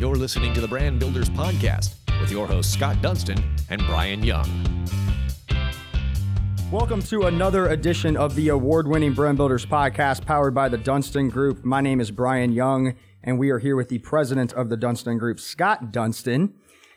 You're listening to the Brand Builders Podcast with your hosts Scott Dunston and Brian Young. Welcome to another edition of the award winning Brand Builders Podcast powered by the Dunston Group. My name is Brian Young, and we are here with the president of the Dunston Group, Scott Dunston.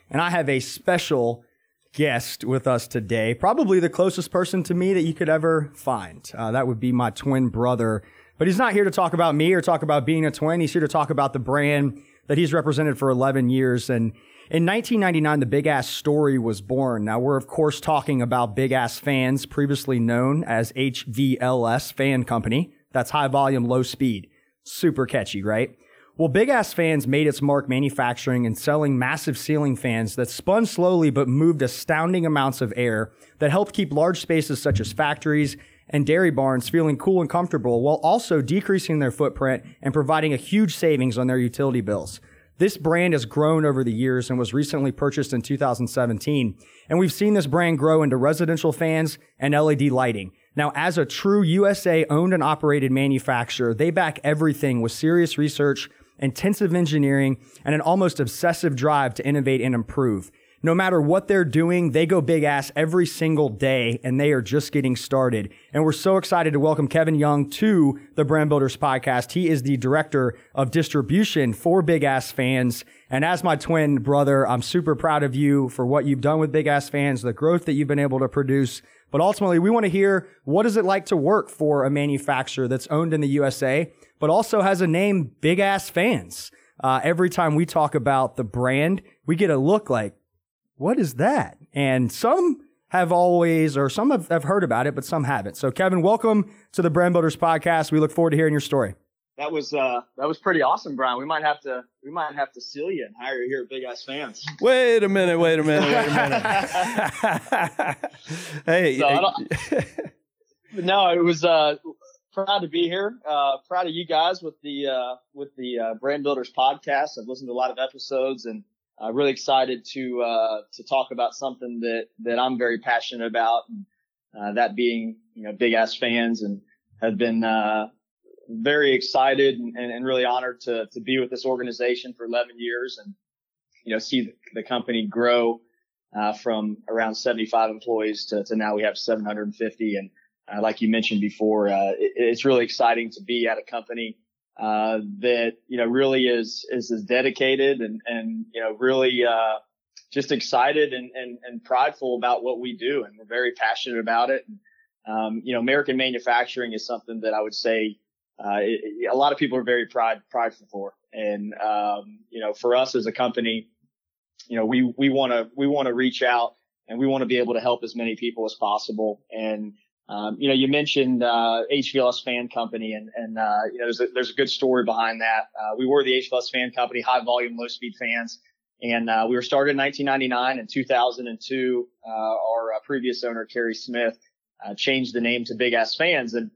And I have a special guest with us today, probably the closest person to me that you could ever find. Uh, that would be my twin brother. But he's not here to talk about me or talk about being a twin. He's here to talk about the brand that he's represented for 11 years. And in 1999, the Big Ass Story was born. Now, we're of course talking about Big Ass Fans, previously known as HVLS Fan Company. That's high volume, low speed. Super catchy, right? Well, Big Ass Fans made its mark manufacturing and selling massive ceiling fans that spun slowly but moved astounding amounts of air that helped keep large spaces such as factories and dairy barns feeling cool and comfortable while also decreasing their footprint and providing a huge savings on their utility bills. This brand has grown over the years and was recently purchased in 2017. And we've seen this brand grow into residential fans and LED lighting. Now, as a true USA owned and operated manufacturer, they back everything with serious research intensive engineering, and an almost obsessive drive to innovate and improve. No matter what they're doing, they go big ass every single day and they are just getting started. And we're so excited to welcome Kevin Young to the Brand Builders podcast. He is the director of distribution for Big Ass Fans. And as my twin brother, I'm super proud of you for what you've done with Big Ass Fans, the growth that you've been able to produce. But ultimately, we want to hear what is it like to work for a manufacturer that's owned in the USA but also has a name Big Ass Fans. Uh, every time we talk about the brand, we get a look like, what is that? And some have always, or some have, have heard about it, but some haven't. So, Kevin, welcome to the Brand Builders podcast. We look forward to hearing your story. That was uh, that was pretty awesome, Brian. We might have to we might have to seal you and hire you here at Big Ass Fans. Wait a minute, wait a minute, wait a minute. hey, so no, it was uh, proud to be here. Uh, proud of you guys with the uh, with the uh, Brand Builders podcast. I've listened to a lot of episodes and uh, really excited to uh, to talk about something that that I'm very passionate about. And, uh, that being you know big ass fans and have been uh, very excited and, and, really honored to to be with this organization for 11 years and you know see the, company grow uh, from around 75 employees to, to now we have 750 and uh, like you mentioned before, uh, it, it's really exciting to be at a company uh, that you know really is is, dedicated and and you know really uh, just excited and, and and prideful about what we do, and we're very passionate about it. And, um, you know, American manufacturing is something that I would say uh, it, a lot of people are very pride prideful for, and um, you know, for us as a company, you know, we we want to we want to reach out and we want to be able to help as many people as possible. And um, you know, you mentioned uh, HVLS Fan Company, and and uh, you know, there's a, there's a good story behind that. Uh, we were the HVLS Fan Company, high volume, low speed fans, and uh, we were started in 1999. In 2002, uh, our uh, previous owner, Carey Smith, changed the name to Big Ass Fans, and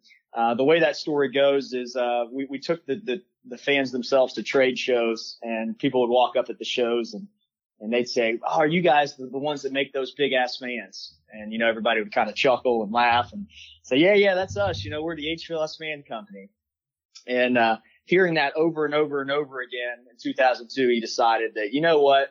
the way that story goes is we we took the, the the fans themselves to trade shows, and people would walk up at the shows and and they'd say, "Oh, are you guys the, the ones that make those big ass fans?" And, you know, everybody would kind of chuckle and laugh and say, yeah, yeah, that's us. You know, we're the HVLS fan company. And, uh, hearing that over and over and over again in 2002, he decided that, you know what?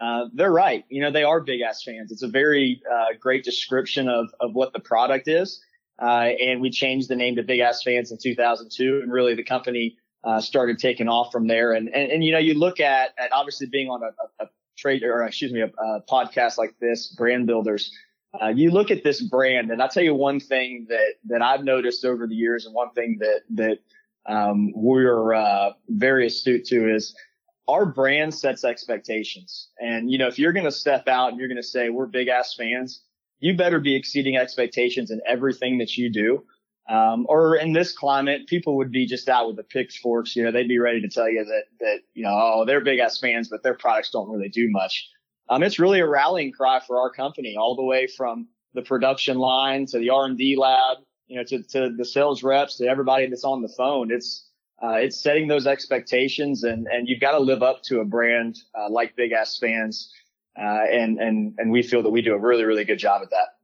Uh, they're right. You know, they are big ass fans. It's a very, uh, great description of, of what the product is. Uh, and we changed the name to Big Ass Fans in 2002, and really the company uh, started taking off from there. And, and and you know, you look at at obviously being on a, a, a trade or excuse me, a, a podcast like this, Brand Builders. Uh, you look at this brand, and I'll tell you one thing that that I've noticed over the years, and one thing that that um, we're uh, very astute to is our brand sets expectations. And you know, if you're going to step out and you're going to say we're big ass fans, you better be exceeding expectations in everything that you do. Um, or in this climate, people would be just out with the pitchforks. You know, they'd be ready to tell you that that you know, oh, they're big ass fans, but their products don't really do much um, it's really a rallying cry for our company, all the way from the production line to the R&D lab, you know, to, to the sales reps, to everybody that's on the phone. It's uh, it's setting those expectations, and and you've got to live up to a brand uh, like Big Ass Fans, uh, and and and we feel that we do a really really good job at that.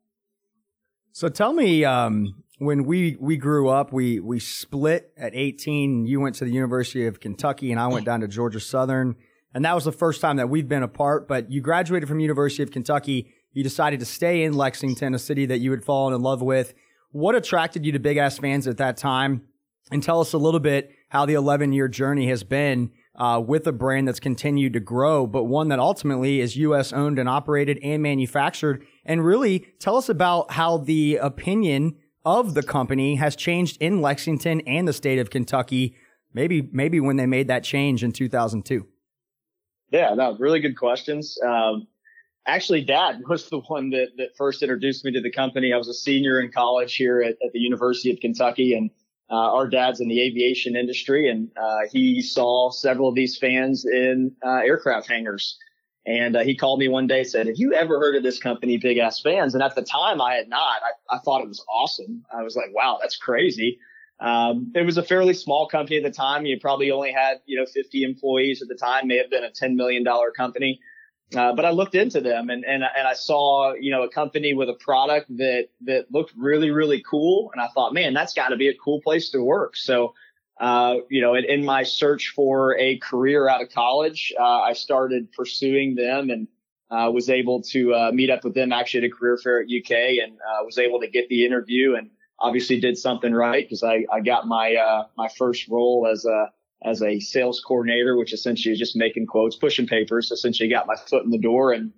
So tell me, um, when we we grew up, we we split at 18. You went to the University of Kentucky, and I went down to Georgia Southern And that was the first time that we've been apart, but you graduated from University of Kentucky. You decided to stay in Lexington, a city that you had fallen in love with. What attracted you to Big Ass Fans at that time? And tell us a little bit how the 11 year journey has been uh, with a brand that's continued to grow, but one that ultimately is U.S. owned and operated and manufactured. And really tell us about how the opinion of the company has changed in Lexington and the state of Kentucky. Maybe, maybe when they made that change in 2002. Yeah, no, really good questions. Um, actually, Dad was the one that, that first introduced me to the company. I was a senior in college here at, at the University of Kentucky, and uh, our dad's in the aviation industry, and uh, he saw several of these fans in uh, aircraft hangars. And uh, he called me one day said, Have you ever heard of this company, Big Ass Fans? And at the time, I had not. I, I thought it was awesome. I was like, Wow, that's crazy. Um, it was a fairly small company at the time. You probably only had, you know, 50 employees at the time, may have been a $10 million company. Uh, but I looked into them and, and, and I saw, you know, a company with a product that, that looked really, really cool. And I thought, man, that's got to be a cool place to work. So, uh, you know, in, in, my search for a career out of college, uh, I started pursuing them and uh, was able to uh, meet up with them actually at a career fair at UK and uh, was able to get the interview and obviously did something right because I, I got my uh, my first role as a as a sales coordinator, which essentially is just making quotes, pushing papers. Essentially, got my foot in the door, and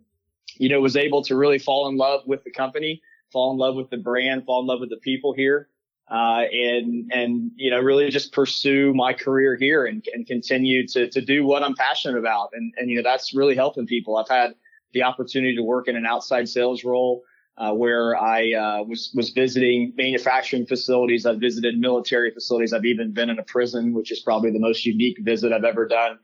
you know was able to really fall in love with the company, fall in love with the brand, fall in love with the people here, uh, and and you know really just pursue my career here and, and continue to to do what I'm passionate about, and and you know that's really helping people. I've had the opportunity to work in an outside sales role uh, where I uh, was was visiting manufacturing facilities. I've visited military facilities. I've even been in a prison, which is probably the most unique visit I've ever done.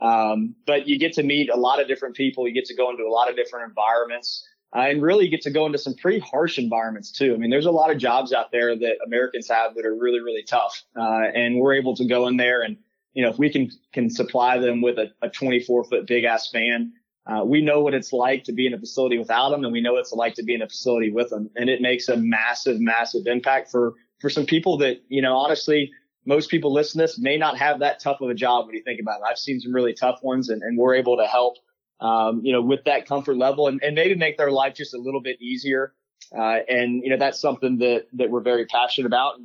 Um, but you get to meet a lot of different people. You get to go into a lot of different environments. Uh, and really get to go into some pretty harsh environments too. I mean, there's a lot of jobs out there that Americans have that are really, really tough. Uh, and we're able to go in there and, you know, if we can, can supply them with a, a 24 foot big ass fan, uh, we know what it's like to be in a facility without them, and we know what it's like to be in a facility with them, and it makes a massive, massive impact for for some people that you know honestly most people listen to this may not have that tough of a job when you think about it. I've seen some really tough ones, and, and we're able to help, um, you know, with that comfort level and, and maybe make their life just a little bit easier. Uh, and you know that's something that that we're very passionate about.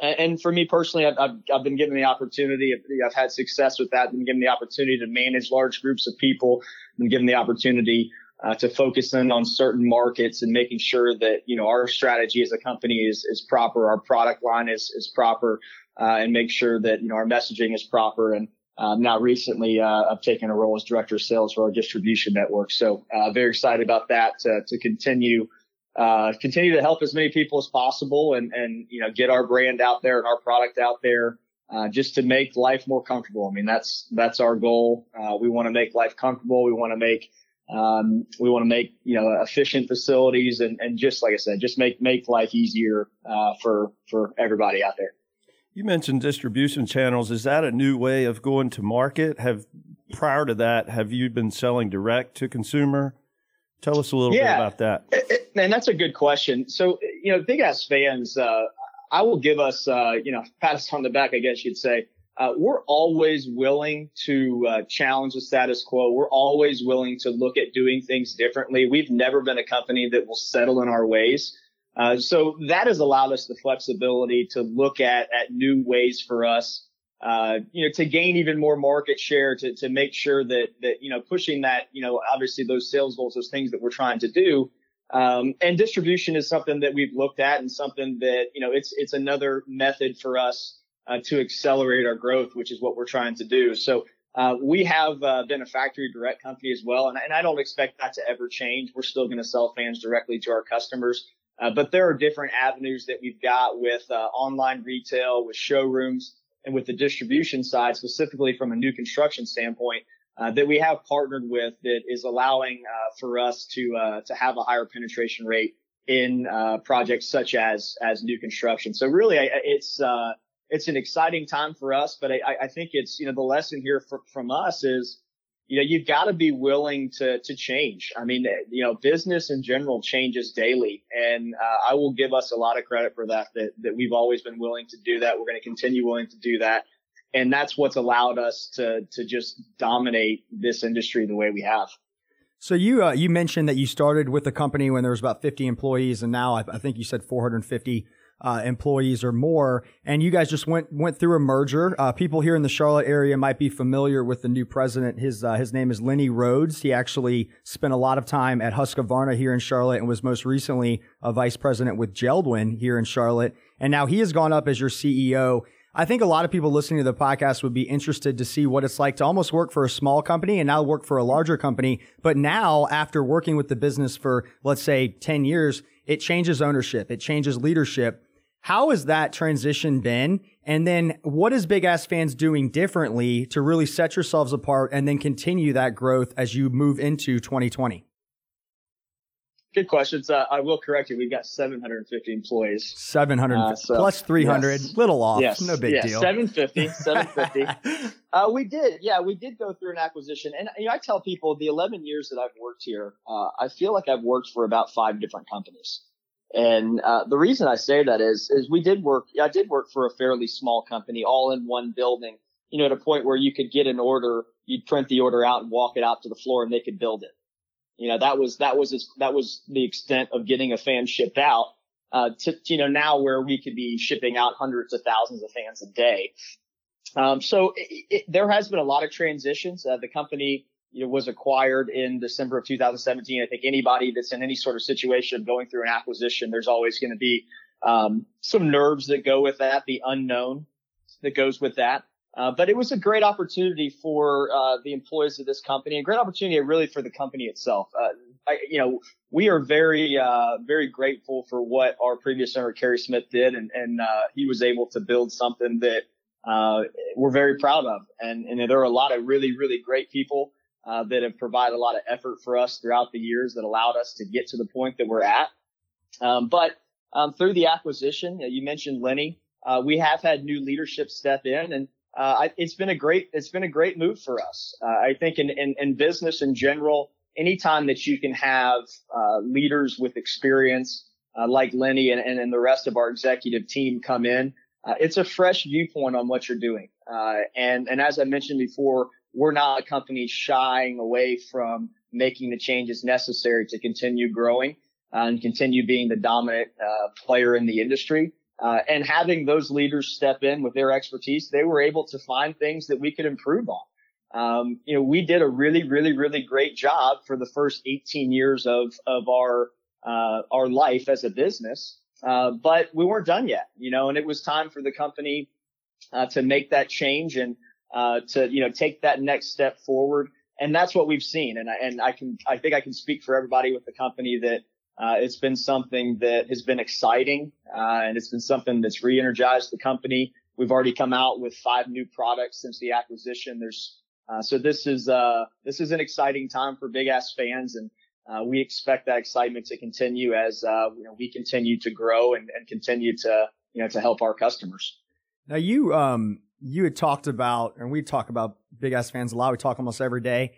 And and for me personally, I've, I've, I've, been given the opportunity. I've had success with that. Been given the opportunity to manage large groups of people. Been given the opportunity uh, to focus in on certain markets and making sure that you know our strategy as a company is is proper, our product line is is proper, uh, and make sure that you know our messaging is proper. And uh, now recently, uh, I've taken a role as director of sales for our distribution network. So uh, very excited about that to, to continue uh, continue to help as many people as possible and, and, you know, get our brand out there and our product out there, uh, just to make life more comfortable. I mean, that's, that's our goal. Uh, we want to make life comfortable. We want to make, um, we want to make, you know, efficient facilities and, and just like I said, just make, make life easier, uh, for, for everybody out there. You mentioned distribution channels. Is that a new way of going to market? Have prior to that, have you been selling direct to consumer? Tell us a little yeah, bit about that. And that's a good question. So, you know, big ass fans, uh, I will give us, uh, you know, pat us on the back, I guess you'd say. Uh, we're always willing to uh, challenge the status quo. We're always willing to look at doing things differently. We've never been a company that will settle in our ways. Uh, so that has allowed us the flexibility to look at at new ways for us uh, you know, to gain even more market share, to to make sure that that you know pushing that, you know, obviously those sales goals, those things that we're trying to do. Um, and distribution is something that we've looked at and something that you know it's it's another method for us uh, to accelerate our growth, which is what we're trying to do. So. Uh, we have uh, been a factory direct company as well, and, and, I don't expect that to ever change. We're still going to sell fans directly to our customers, uh, but there are different avenues that we've got with uh, online retail, with showrooms, and with the distribution side, specifically from a new construction standpoint, uh, that we have partnered with that is allowing uh, for us to uh, to have a higher penetration rate in uh, projects such as as new construction. So really, it's it's an exciting time for us, but I, I think it's you know the lesson here for, from us is you know, you've got to be willing to, to change. I mean, you know, business in general changes daily. And, uh, I will give us a lot of credit for that, that, that we've always been willing to do that. We're going to continue willing to do that. and that's what's allowed us to to just dominate this industry the way we have. So you uh, you mentioned that you started with the company when there was about 50 employees, and now I, I think you said 450 uh, employees or more. And you guys just went went through a merger. Uh, people here in the Charlotte area might be familiar with the new president. His uh, his name is Lenny Rhodes. He actually spent a lot of time at Husqvarna here in Charlotte and was most recently a vice president with Jeld-Wen here in Charlotte. And now he has gone up as your CEO. I think a lot of people listening to the podcast would be interested to see what it's like to almost work for a small company and now work for a larger company. But now, after working with the business for, let's say, 10 years, it changes ownership. It changes leadership. How has that transition been? And then what is Big Ass Fans doing differently to really set yourselves apart and then continue that growth as you move into 2020? Good questions. Uh, I will correct you. We've got 750 employees. 700 uh, so, plus 300, yes. little off. Yes. No big yes. deal. 750, 750. uh, we did. Yeah, we did go through an acquisition. And you know, I tell people the 11 years that I've worked here, uh, I feel like I've worked for about five different companies. And uh, the reason I say that is, is we did work. I did work for a fairly small company, all in one building. You know, at a point where you could get an order, you'd print the order out and walk it out to the floor, and they could build it. You know, that was that was that was the extent of getting a fan shipped out. Uh, to you know now where we could be shipping out hundreds of thousands of fans a day. Um, so it, it, there has been a lot of transitions. Uh, the company know, was acquired in December of 2017. I think anybody that's in any sort of situation going through an acquisition, there's always going to be um, some nerves that go with that, the unknown that goes with that. Uh, but it was a great opportunity for uh, the employees of this company, a great opportunity really for the company itself. Uh, I, you know, we are very, uh, very grateful for what our previous owner Carey Smith did, and, and uh, he was able to build something that uh, we're very proud of. And, and there are a lot of really, really great people that have provided a lot of effort for us throughout the years that allowed us to get to the point that we're at. Um, but um, through the acquisition, you mentioned Lenny. we have had new leadership step in, and uh, it's been a great it's been a great move for us. Uh, I think in, in, in business in general, anytime that you can have uh, leaders with experience uh, like Lenny and, and, and the rest of our executive team come in, uh, it's a fresh viewpoint on what you're doing. Uh, and and as I mentioned before, we're not a company shying away from making the changes necessary to continue growing and continue being the dominant player in the industry. Uh, and having those leaders step in with their expertise, they were able to find things that we could improve on. Um, you know, we did a really, really, really great job for the first 18 years of of our uh, our life as a business, uh, but we weren't done yet. You know, and it was time for the company uh, to make that change and uh, to you know take that next step forward. And that's what we've seen. And I, and I can I think I can speak for everybody with the company that uh, it's been something that has been exciting, uh, and it's been something that's re-energized the company. We've already come out with five new products since the acquisition. There's uh, so this is uh, this is an exciting time for Big Ass fans, and uh, we expect that excitement to continue as uh, you know, we continue to grow and, and continue to you know to help our customers. Now you um you had talked about, and we talk about Big Ass fans a lot. We talk almost every day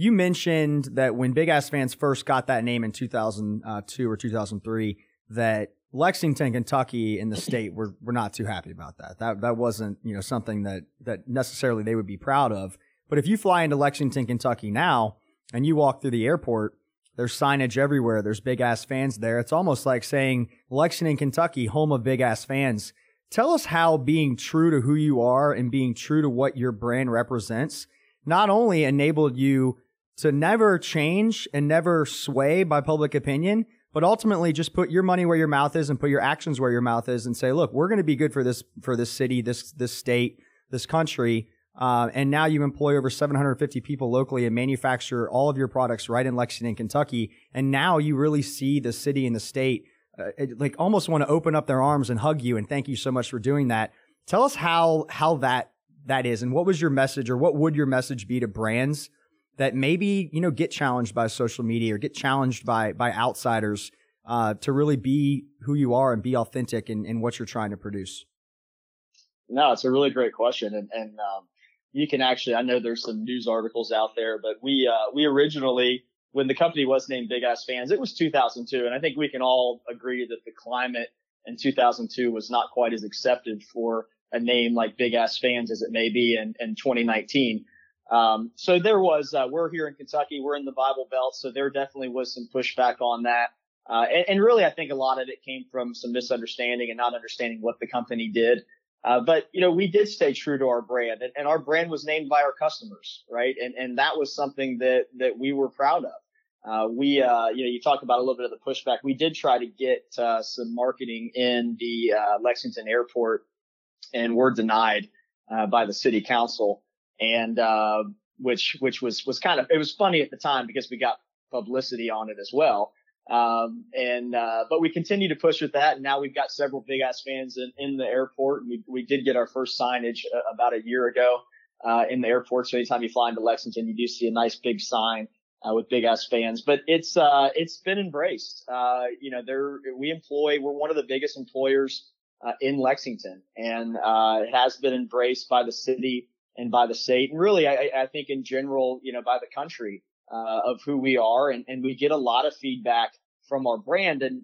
you mentioned that when Big Ass Fans first got that name in 2002 uh, or 2003, that Lexington, Kentucky, in the state were were not too happy about that. That that wasn't you know something that that necessarily they would be proud of. But if you fly into Lexington, Kentucky now, and you walk through the airport, there's signage everywhere. There's big ass fans there. It's almost like saying Lexington, Kentucky, home of big ass fans. Tell us how being true to who you are and being true to what your brand represents not only enabled you to never change and never sway by public opinion, but ultimately just put your money where your mouth is and put your actions where your mouth is and say, look, we're going to be good for this, for this city, this, this state, this country. Uh, and now you employ over 750 people locally and manufacture all of your products right in Lexington, Kentucky. And now you really see the city and the state, uh, like almost want to open up their arms and hug you. And thank you so much for doing that. Tell us how, how that, that is. And what was your message or what would your message be to brands that maybe you know get challenged by social media or get challenged by by outsiders uh, to really be who you are and be authentic in, in what you're trying to produce? No, it's a really great question, and and um, you can actually I know there's some news articles out there, but we uh, we originally when the company was named Big Ass Fans, it was 2002, and I think we can all agree that the climate in 2002 was not quite as accepted for a name like Big Ass Fans as it may be in, in 2019. Um, so there was, uh, we're here in Kentucky, we're in the Bible Belt, so there definitely was some pushback on that. Uh, and, and, really, I think a lot of it came from some misunderstanding and not understanding what the company did. Uh, but you know, we did stay true to our brand, and, and, our brand was named by our customers, right? And and that was something that that we were proud of. Uh, we, uh, you know, you talk about a little bit of the pushback. We did try to get uh, some marketing in the uh, Lexington airport, and were denied uh, by the city council, and which which was was kind of it was funny at the time because we got publicity on it as well. Um, and, uh, but we continue to push with that. And now we've got several big ass fans in, in the airport. And We, we did get our first signage uh, about a year ago, uh, in the airport. So anytime you fly into Lexington, you do see a nice big sign, uh, with big ass fans, but it's, uh, it's been embraced. Uh, you know, there, we employ, we're one of the biggest employers, uh, in Lexington and, uh, it has been embraced by the city and by the state. And really, I, I think in general, you know, by the country uh, of who we are. And, and we get a lot of feedback from our brand. And,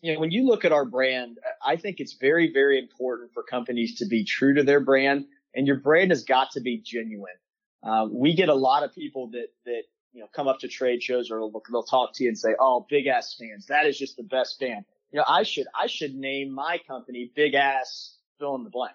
you know, when you look at our brand, I think it's very, very important for companies to be true to their brand and your brand has got to be genuine. Uh, we get a lot of people that, that, you know, come up to trade shows or they'll, they'll talk to you and say, Oh, big ass fans. That is just the best fan. You know, I should, I should name my company big ass fill in the blank.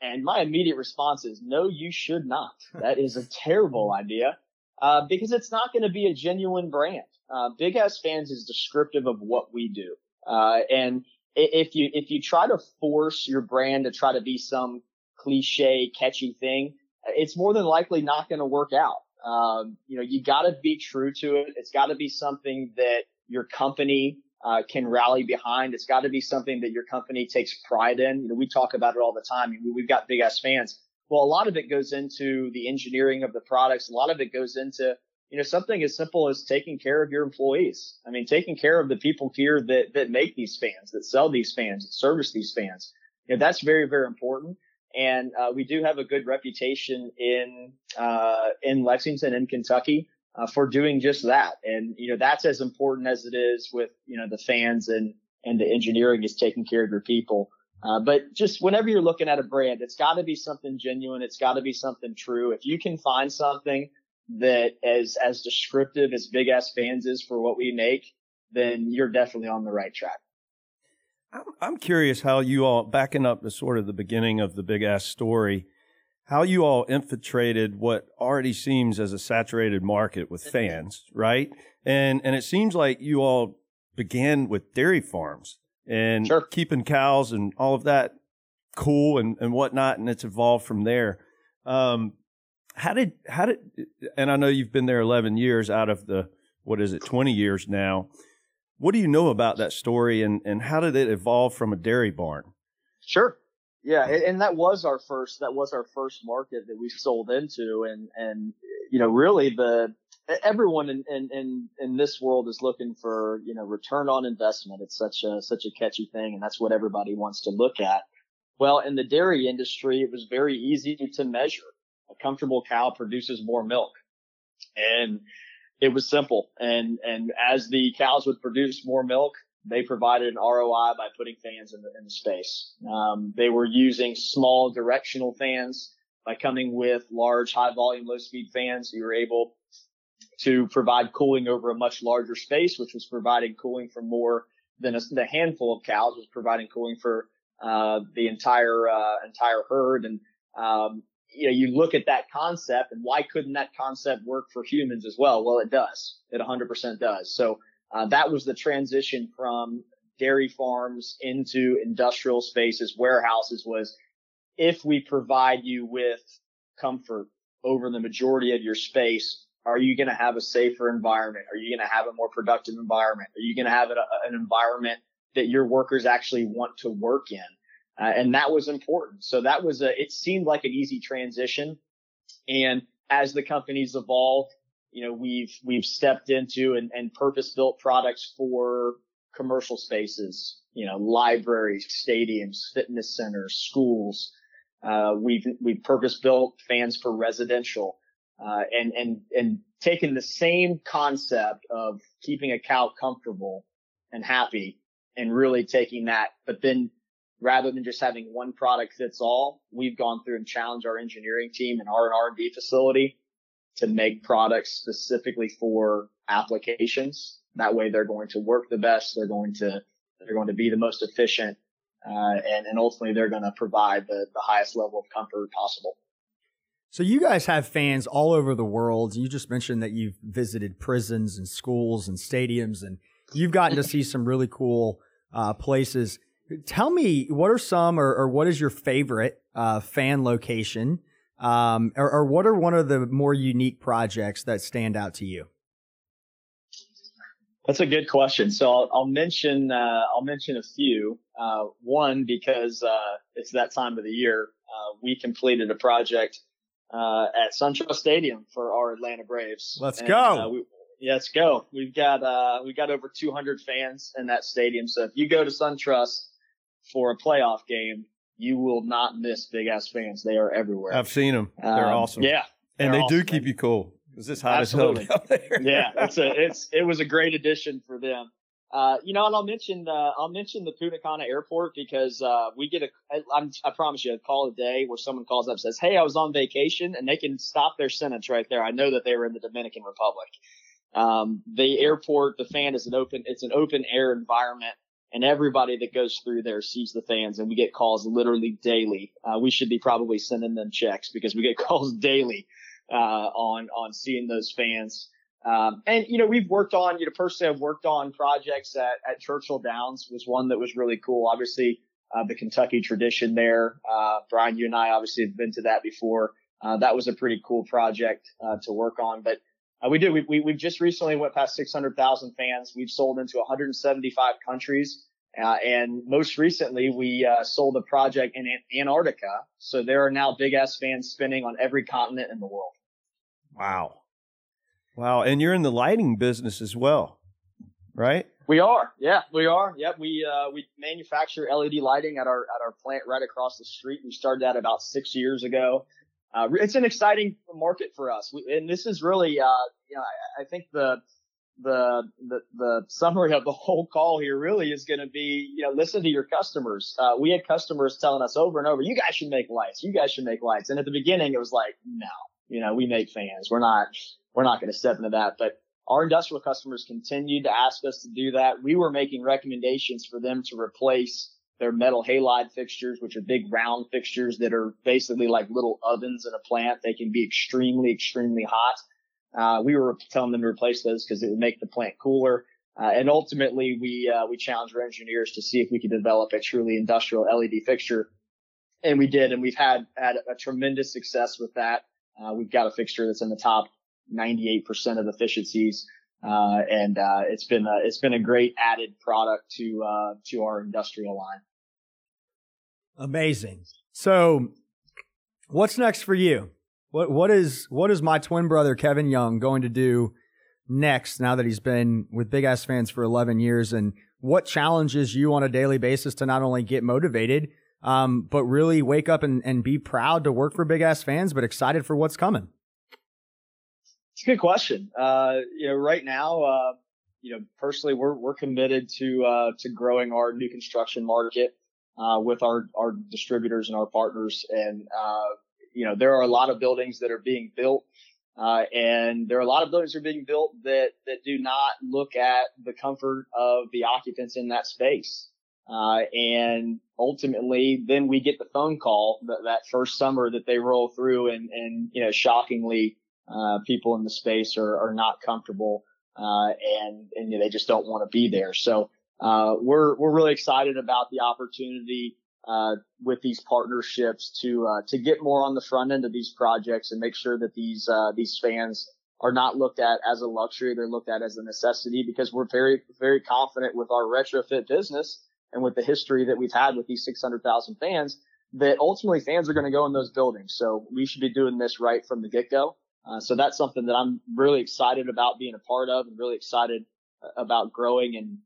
And my immediate response is, no, you should not. That is a terrible idea uh, because it's not going to be a genuine brand. Uh, Big Ass Fans is descriptive of what we do. Uh, and if you, if you try to force your brand to try to be some cliche, catchy thing, it's more than likely not going to work out. Um, you know, you got to be true to it. It's got to be something that your company uh, can rally behind. It's got to be something that your company takes pride in. You know, we talk about it all the time. We've got big ass fans. Well, a lot of it goes into the engineering of the products. A lot of it goes into, you know, something as simple as taking care of your employees. I mean, taking care of the people here that, that make these fans, that sell these fans, that service these fans. You know, that's very, very important. And, uh, we do have a good reputation in, uh, in Lexington in Kentucky, uh, for doing just that. And, you know, that's as important as it is with, you know, the fans and, and the engineering is taking care of your people. Uh, but just whenever you're looking at a brand, it's got to be something genuine. It's got to be something true. If you can find something that is as descriptive as Big Ass Fans is for what we make, then you're definitely on the right track. I'm, I'm curious how you all, backing up to sort of the beginning of the Big Ass story, how you all infiltrated what already seems as a saturated market with fans, right? And, and it seems like you all began with dairy farms and sure. keeping cows and all of that cool and, and whatnot. And it's evolved from there. Um, how did, how did, and I know you've been there 11 years out of the, what is it, 20 years now. What do you know about that story and, and how did it evolve from a dairy barn? Sure. Yeah. And that was our first, that was our first market that we sold into. And, and, you know, really the, everyone in, in, in, in this world is looking for, you know, return on investment. It's such a, such a catchy thing. And that's what everybody wants to look at. Well, in the dairy industry, it was very easy to measure. A comfortable cow produces more milk and it was simple. And, and as the cows would produce more milk, they provided an ROI by putting fans in the, in the space. Um, they were using small directional fans by coming with large high volume, low speed fans. You were able to provide cooling over a much larger space, which was providing cooling for more than a, the handful of cows was providing cooling for uh, the entire uh, entire herd. And um, you know, you look at that concept, and why couldn't that concept work for humans as well? Well, it does. It 100% does. So uh, that was the transition from dairy farms into industrial spaces, warehouses. Was if we provide you with comfort over the majority of your space, are you going to have a safer environment? Are you going to have a more productive environment? Are you going to have a, an environment that your workers actually want to work in? Uh, and that was important. So that was a, it seemed like an easy transition. And as the companies evolved, you know, we've, we've stepped into and, and purpose built products for commercial spaces, you know, libraries, stadiums, fitness centers, schools. Uh, we've, we've purpose built fans for residential uh, and and and taking the same concept of keeping a cow comfortable and happy and really taking that, but then rather than just having one product fits all, we've gone through and challenged our engineering team and our R&D facility to make products specifically for applications. That way they're going to work the best. They're going to, they're going to be the most efficient. Uh, and, and ultimately they're going to provide the, the highest level of comfort possible. So you guys have fans all over the world. You just mentioned that you've visited prisons and schools and stadiums and you've gotten to see some really cool uh, places. Tell me, what are some or, or what is your favorite uh, fan location? Um, or, or what are one of the more unique projects that stand out to you? That's a good question. So I'll, I'll mention uh, I'll mention a few. Uh, one because uh, it's that time of the year. Uh, we completed a project uh, at SunTrust Stadium for our Atlanta Braves. Let's and, go. Uh, we, yeah, let's go. We've got uh, we got over 200 fans in that stadium. So if you go to SunTrust for a playoff game, you will not miss big ass fans. They are everywhere. I've seen them. They're um, awesome. Yeah, and they awesome. do keep you cool. Is this hot Absolutely. as hell yeah, it's a it's it was a great addition for them. Uh, you know, and I'll mention uh, I'll mention the Punta Cana Airport because uh, we get a I, I promise you a call a day where someone calls up and says, "Hey, I was on vacation," and they can stop their sentence right there. I know that they were in the Dominican Republic. Um, the airport, the fan is an open it's an open air environment and everybody that goes through there sees the fans and we get calls literally daily. Uh, we should be probably sending them checks because we get calls daily, uh, on, on seeing those fans. Um, and, you know, we've worked on, you know, personally I've worked on projects at, at Churchill Downs was one that was really cool. Obviously, uh, the Kentucky tradition there. Uh, Brian, you and I obviously have been to that before. Uh, that was a pretty cool project, uh, to work on, but, uh, we do. We, we, we've just recently went past 600,000 fans. We've sold into 175 countries. Uh, and most recently, we uh, sold a project in Antarctica. So there are now big ass fans spinning on every continent in the world. Wow. Wow. And you're in the lighting business as well, right? We are. Yeah, we are. Yep. We, uh, we manufacture LED lighting at our, at our plant right across the street. We started that about six years ago uh, it's an exciting market for us. We, and this is really, uh, you know, I, I, think the, the, the, the summary of the whole call here really is going to be, you know, listen to your customers. Uh, we had customers telling us over and over, you guys should make lights. You guys should make lights. And at the beginning, it was like, no, you know, we make fans. We're not, we're not going to step into that. But our industrial customers continued to ask us to do that. We were making recommendations for them to replace they're metal halide fixtures, which are big round fixtures that are basically like little ovens in a plant. They can be extremely, extremely hot. Uh, we were telling them to replace those because it would make the plant cooler. Uh, and ultimately, we uh, we challenged our engineers to see if we could develop a truly industrial LED fixture, and we did. And we've had had a tremendous success with that. Uh, we've got a fixture that's in the top 98% of efficiencies. Uh, and uh, it's been a, it's been a great added product to uh, to our industrial line. Amazing. So, what's next for you? What what is what is my twin brother Kevin Young going to do next? Now that he's been with Big Ass Fans for 11 years, and what challenges you on a daily basis to not only get motivated, um, but really wake up and, and be proud to work for Big Ass Fans, but excited for what's coming? It's a good question. Uh, you know, right now, uh, you know, personally, we're we're committed to uh, to growing our new construction market uh, with our our distributors and our partners. And uh, you know, there are a lot of buildings that are being built, uh, and there are a lot of buildings that are being built that that do not look at the comfort of the occupants in that space. and ultimately, then we get the phone call that, that first summer that they roll through, and and you know, shockingly uh, people in the space are, are not comfortable, uh, and, and they just don't want to be there. So, uh, we're, we're really excited about the opportunity, uh, with these partnerships to, uh, to get more on the front end of these projects and make sure that these, uh, these fans are not looked at as a luxury. They're looked at as a necessity because we're very, very confident with our retrofit business and with the history that we've had with these 600,000 fans that ultimately fans are going to go in those buildings. So we should be doing this right from the get go. Uh, so that's something that I'm really excited about being a part of and really excited uh, about growing. And,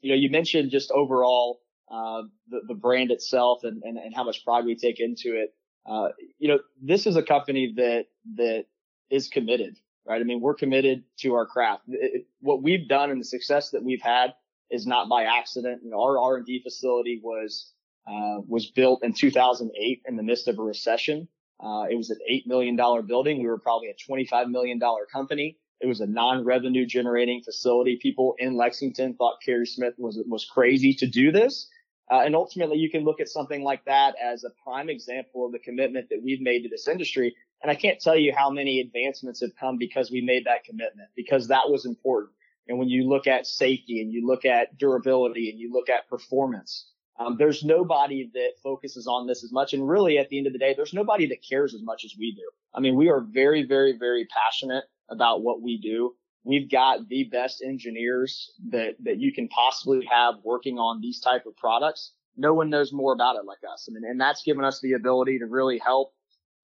you know, you mentioned just overall, uh, the, the brand itself and, and, and how much pride we take into it. Uh, you know, this is a company that, that is committed, right? I mean, we're committed to our craft. It, what we've done and the success that we've had is not by accident. You know, our R&D facility was, uh, was built in 2008 in the midst of a recession. Uh, it was an $8 million building. We were probably a $25 million company. It was a non-revenue generating facility. People in Lexington thought Carey Smith was, was crazy to do this. Uh, and ultimately you can look at something like that as a prime example of the commitment that we've made to this industry. And I can't tell you how many advancements have come because we made that commitment, because that was important. And when you look at safety and you look at durability and you look at performance, um, there's nobody that focuses on this as much. And really, at the end of the day, there's nobody that cares as much as we do. I mean, we are very, very, very passionate about what we do. We've got the best engineers that, that you can possibly have working on these type of products. No one knows more about it like us. I mean, and that's given us the ability to really help,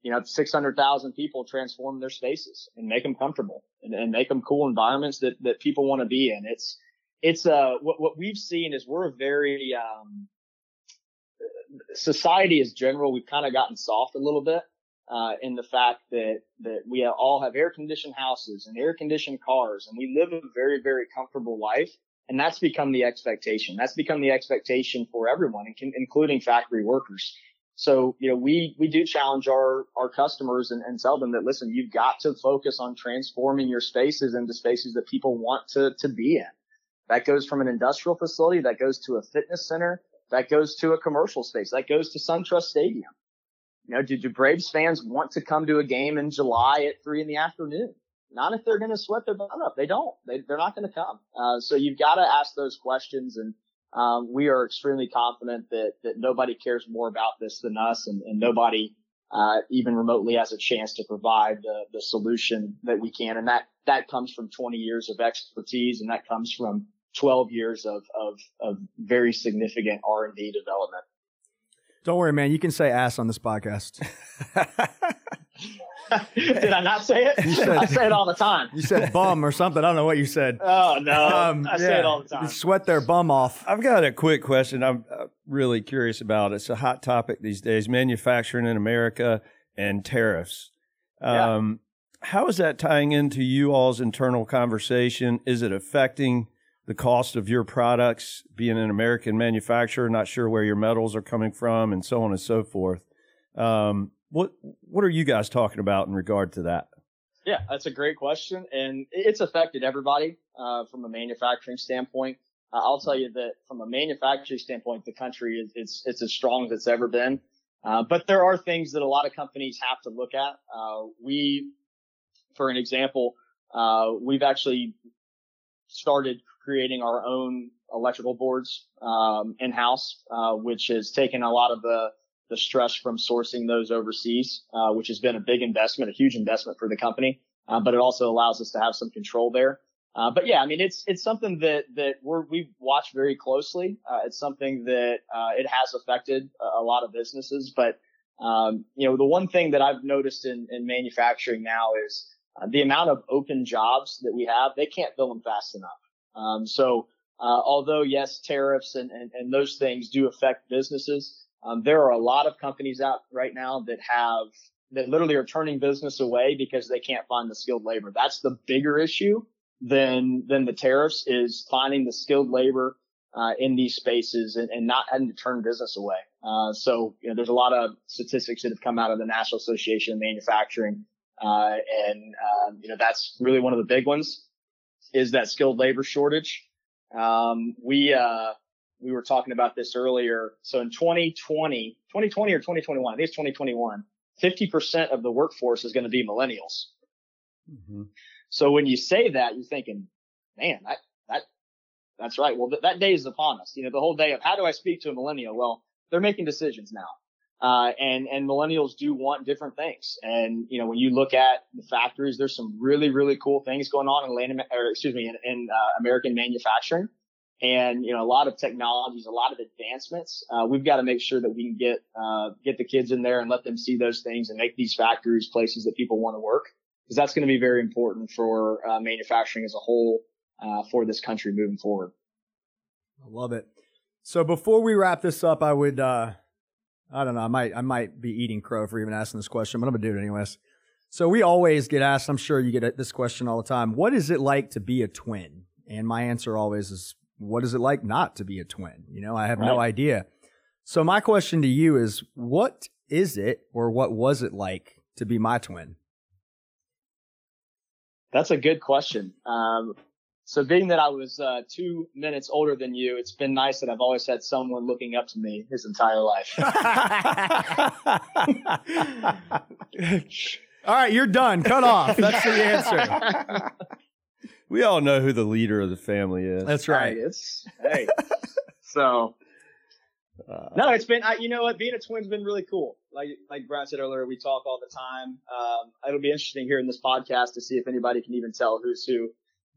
you know, 600,000 people transform their spaces and make them comfortable and, and make them cool environments that, that people want to be in. It's, it's, uh, what, what we've seen is we're a very, um, society as general, we've kind of gotten soft a little bit. Uh, in the fact that that we all have air conditioned houses and air conditioned cars, and we live a very very comfortable life, and that's become the expectation. That's become the expectation for everyone, including factory workers. So you know we we do challenge our our customers and, and tell them that listen, you've got to focus on transforming your spaces into spaces that people want to to be in. That goes from an industrial facility, that goes to a fitness center, that goes to a commercial space. That goes to SunTrust Stadium. You know, do, do Braves fans want to come to a game in July at three in the afternoon? Not if they're going to sweat their butt up. They don't. They, they're not going to come. Uh, so you've got to ask those questions. And, um, we are extremely confident that, that nobody cares more about this than us and, and nobody, uh, even remotely has a chance to provide the, the solution that we can. And that, that comes from 20 years of expertise and that comes from 12 years of, of, of very significant R&D development. Don't worry, man. You can say ass on this podcast. Did I not say it? Said, I say it all the time. You said bum or something. I don't know what you said. Oh no, um, I yeah, say it all the time. You Sweat their bum off. I've got a quick question. I'm uh, really curious about. It's a hot topic these days: manufacturing in America and tariffs. Um, yeah. How is that tying into you all's internal conversation? Is it affecting the cost of your products, being an American manufacturer, not sure where your metals are coming from, and so on and so forth. Um, what what are you guys talking about in regard to that? Yeah, that's a great question, and it's affected everybody uh, from a manufacturing standpoint. Uh, I'll tell you that from a manufacturing standpoint, the country is it's it's as strong as it's ever been. Uh, but there are things that a lot of companies have to look at. Uh, we, for an example, uh, we've actually started creating our own electrical boards um, in house, uh, which has taken a lot of the the stress from sourcing those overseas, uh, which has been a big investment, a huge investment for the company. Uh, but it also allows us to have some control there. Uh, but yeah, I mean, it's it's something that that we're we've watched very closely. Uh, it's something that uh, it has affected a, a, lot of businesses. But um, you know, the one thing that I've noticed in in manufacturing now is the amount of open jobs that we have. They can't fill them fast enough. Um, so, uh, although yes, tariffs and, and, and, those things do affect businesses, um, there are a lot of companies out right now that have that literally are turning business away because they can't find the skilled labor. That's the bigger issue than than the tariffs is finding the skilled labor uh, in these spaces and, and, not having to turn business away. Uh, so you know, there's a lot of statistics that have come out of the National Association of Manufacturing, uh, and um, you know that's really one of the big ones is that skilled labor shortage. Um, we, uh, we were talking about this earlier. So in 2020, 2020 or 2021, I think it's 2021, 50% of the workforce is going to be millennials. Mm-hmm. So when you say that, you're thinking, man, that, that, that's right. Well, th- that day is upon us. You know, the whole day of how do I speak to a millennial? Well, they're making decisions now. Uh, and, and millennials do want different things. And, you know, when you look at the factories, there's some really, really cool things going on in Latin, or excuse me, in, in uh, American manufacturing. And, you know, a lot of technologies, a lot of advancements. Uh, we've got to make sure that we can get, uh, get the kids in there and let them see those things and make these factories places that people want to work. Because that's going to be very important for, uh, manufacturing as a whole, uh, for this country moving forward. I love it. So before we wrap this up, I would, I don't know. I might I might be eating crow for even asking this question, but I'm gonna do it anyways. So we always get asked. I'm sure you get this question all the time. What is it like to be a twin? And my answer always is, what is it like not to be a twin? You know, I have right. no idea. So my question to you is, what is it, or what was it like to be my twin? That's a good question. Um, so being that I was uh, two minutes older than you, it's been nice that I've always had someone looking up to me his entire life. All right, you're done. Cut off. That's the answer. we all know who the leader of the family is. That's right. Hey, it's hey. so uh, no, it's been I, you know what being a twin's been really cool. Like like Brad said earlier, we talk all the time. Um, it'll be interesting here in this podcast to see if anybody can even tell who's who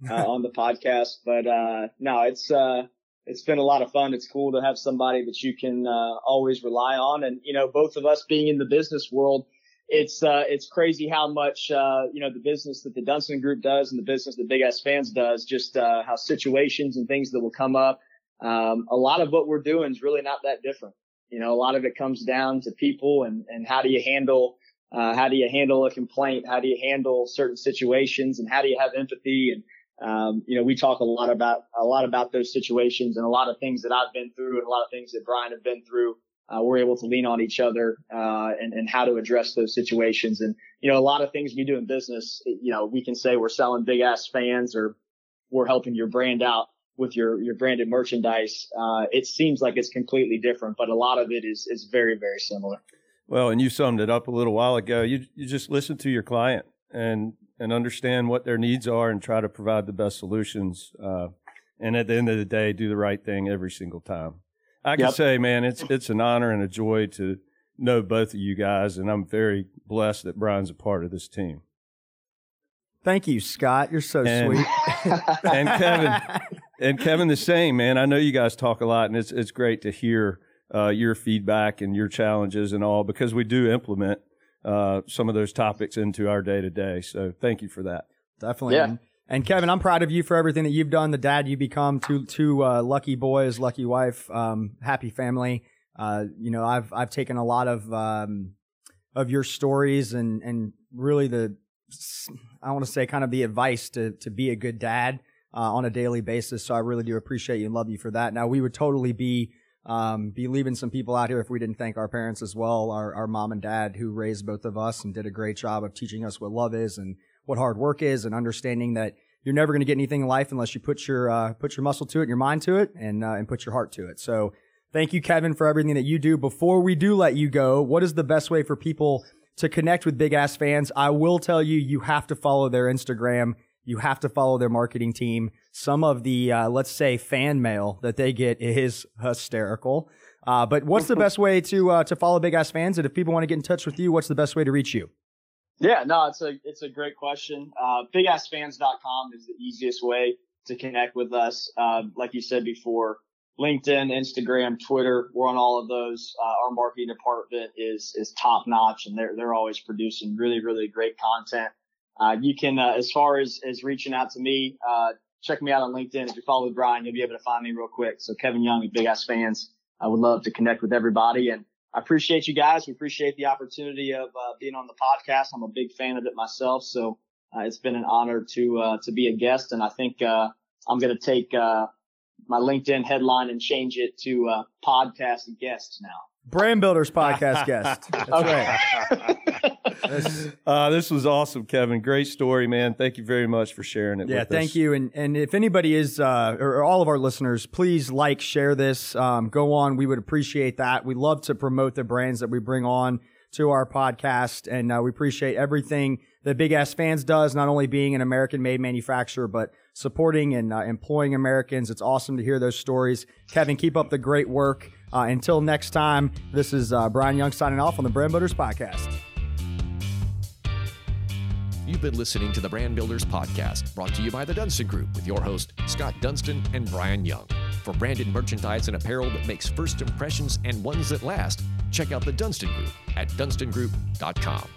on the podcast. But uh, no, it's uh, it's been a lot of fun. It's cool to have somebody that you can uh, always rely on, and you know, both of us being in the business world, it's uh, it's crazy how much uh, you know the business that the Dunston Group does and the business that Big Ass Fans does. Just uh, how situations and things that will come up. Um, a lot of what we're doing is really not that different. You know, a lot of it comes down to people and and how do you handle uh, how do you handle a complaint? How do you handle certain situations? And how do you have empathy? And um, you know, we talk a lot about a lot about those situations and a lot of things that I've been through and a lot of things that Brian have been through. Uh, we're able to lean on each other uh, and, and how to address those situations. And you know, a lot of things we do in business, you know, we can say we're selling big ass fans or we're helping your brand out with your your branded merchandise. Uh, it seems like it's completely different, but a lot of it is is very very similar. Well, and you summed it up a little while ago. You you just listen to your client and and understand what their needs are and try to provide the best solutions. Uh, and at the end of the day, do the right thing every single time. I can yep. say, man, it's it's an honor and a joy to know both of you guys, and I'm very blessed that Brian's a part of this team. Thank you, Scott. You're so and, sweet. and Kevin, and Kevin, the same, man. I know you guys talk a lot, and it's it's great to hear uh, your feedback and your challenges and all because we do implement uh, some of those topics into our day to day. So thank you for that. Definitely. Yeah. And, and, Kevin, I'm proud of you for everything that you've done. The dad you become, two two uh, lucky boys, lucky wife, um, happy family. Uh, you know, I've I've taken a lot of um, of your stories and and really the I want to say kind of the advice to to be a good dad uh, on a daily basis. So I really do appreciate you and love you for that. Now we would totally be um, be leaving some people out here if we didn't thank our parents as well, our, our mom and dad who raised both of us and did a great job of teaching us what love is and what hard work is and understanding that you're never going to get anything in life unless you put your, uh, put your muscle to it and your mind to it and, uh, and put your heart to it. So thank you, Kevin, for everything that you do. Before we do let you go, what is the best way for people to connect with big ass fans? I will tell you, you have to follow their Instagram you have to follow their marketing team. Some of the, uh, let's say, fan mail that they get is hysterical. Uh, but what's the best way to uh, to follow Big Ass Fans? And if people want to get in touch with you, what's the best way to reach you? Yeah, no, it's a it's a great question. Uh, BigAssFans.com is the easiest way to connect with us. Uh, like you said before, LinkedIn, Instagram, Twitter, we're on all of those. Uh, our marketing department is is top notch, and they're they're always producing really really great content. Uh, you can, uh, as far as, as reaching out to me, uh, check me out on LinkedIn. If you follow Brian, you'll be able to find me real quick. So Kevin Young Big Ass Fans. I would love to connect with everybody and I appreciate you guys. We appreciate the opportunity of uh, being on the podcast. I'm a big fan of it myself. So uh, it's been an honor to, uh, to be a guest. And I think, uh I'm going to take, uh my LinkedIn headline and change it to, uh podcast guest now. Brand Builders podcast guest. That's right. this, uh, this was awesome, Kevin. Great story, man. Thank you very much for sharing it. Yeah, thank us. you. And and if anybody is, uh, or all of our listeners, please like, share this. Um, go on. We would appreciate that. We love to promote the brands that we bring on to our podcast, and uh, we appreciate everything that Big Ass Fans does. Not only being an American-made manufacturer, but supporting and uh, employing Americans. It's awesome to hear those stories. Kevin, keep up the great work. Uh, until next time, this is uh, Brian Young signing off on the Brand Builders Podcast. You've been listening to the Brand Builders Podcast, brought to you by the Dunston Group with your host, Scott Dunston and Brian Young. For branded merchandise and apparel that makes first impressions and ones that last, check out the Dunston Group at dunstongroup.com.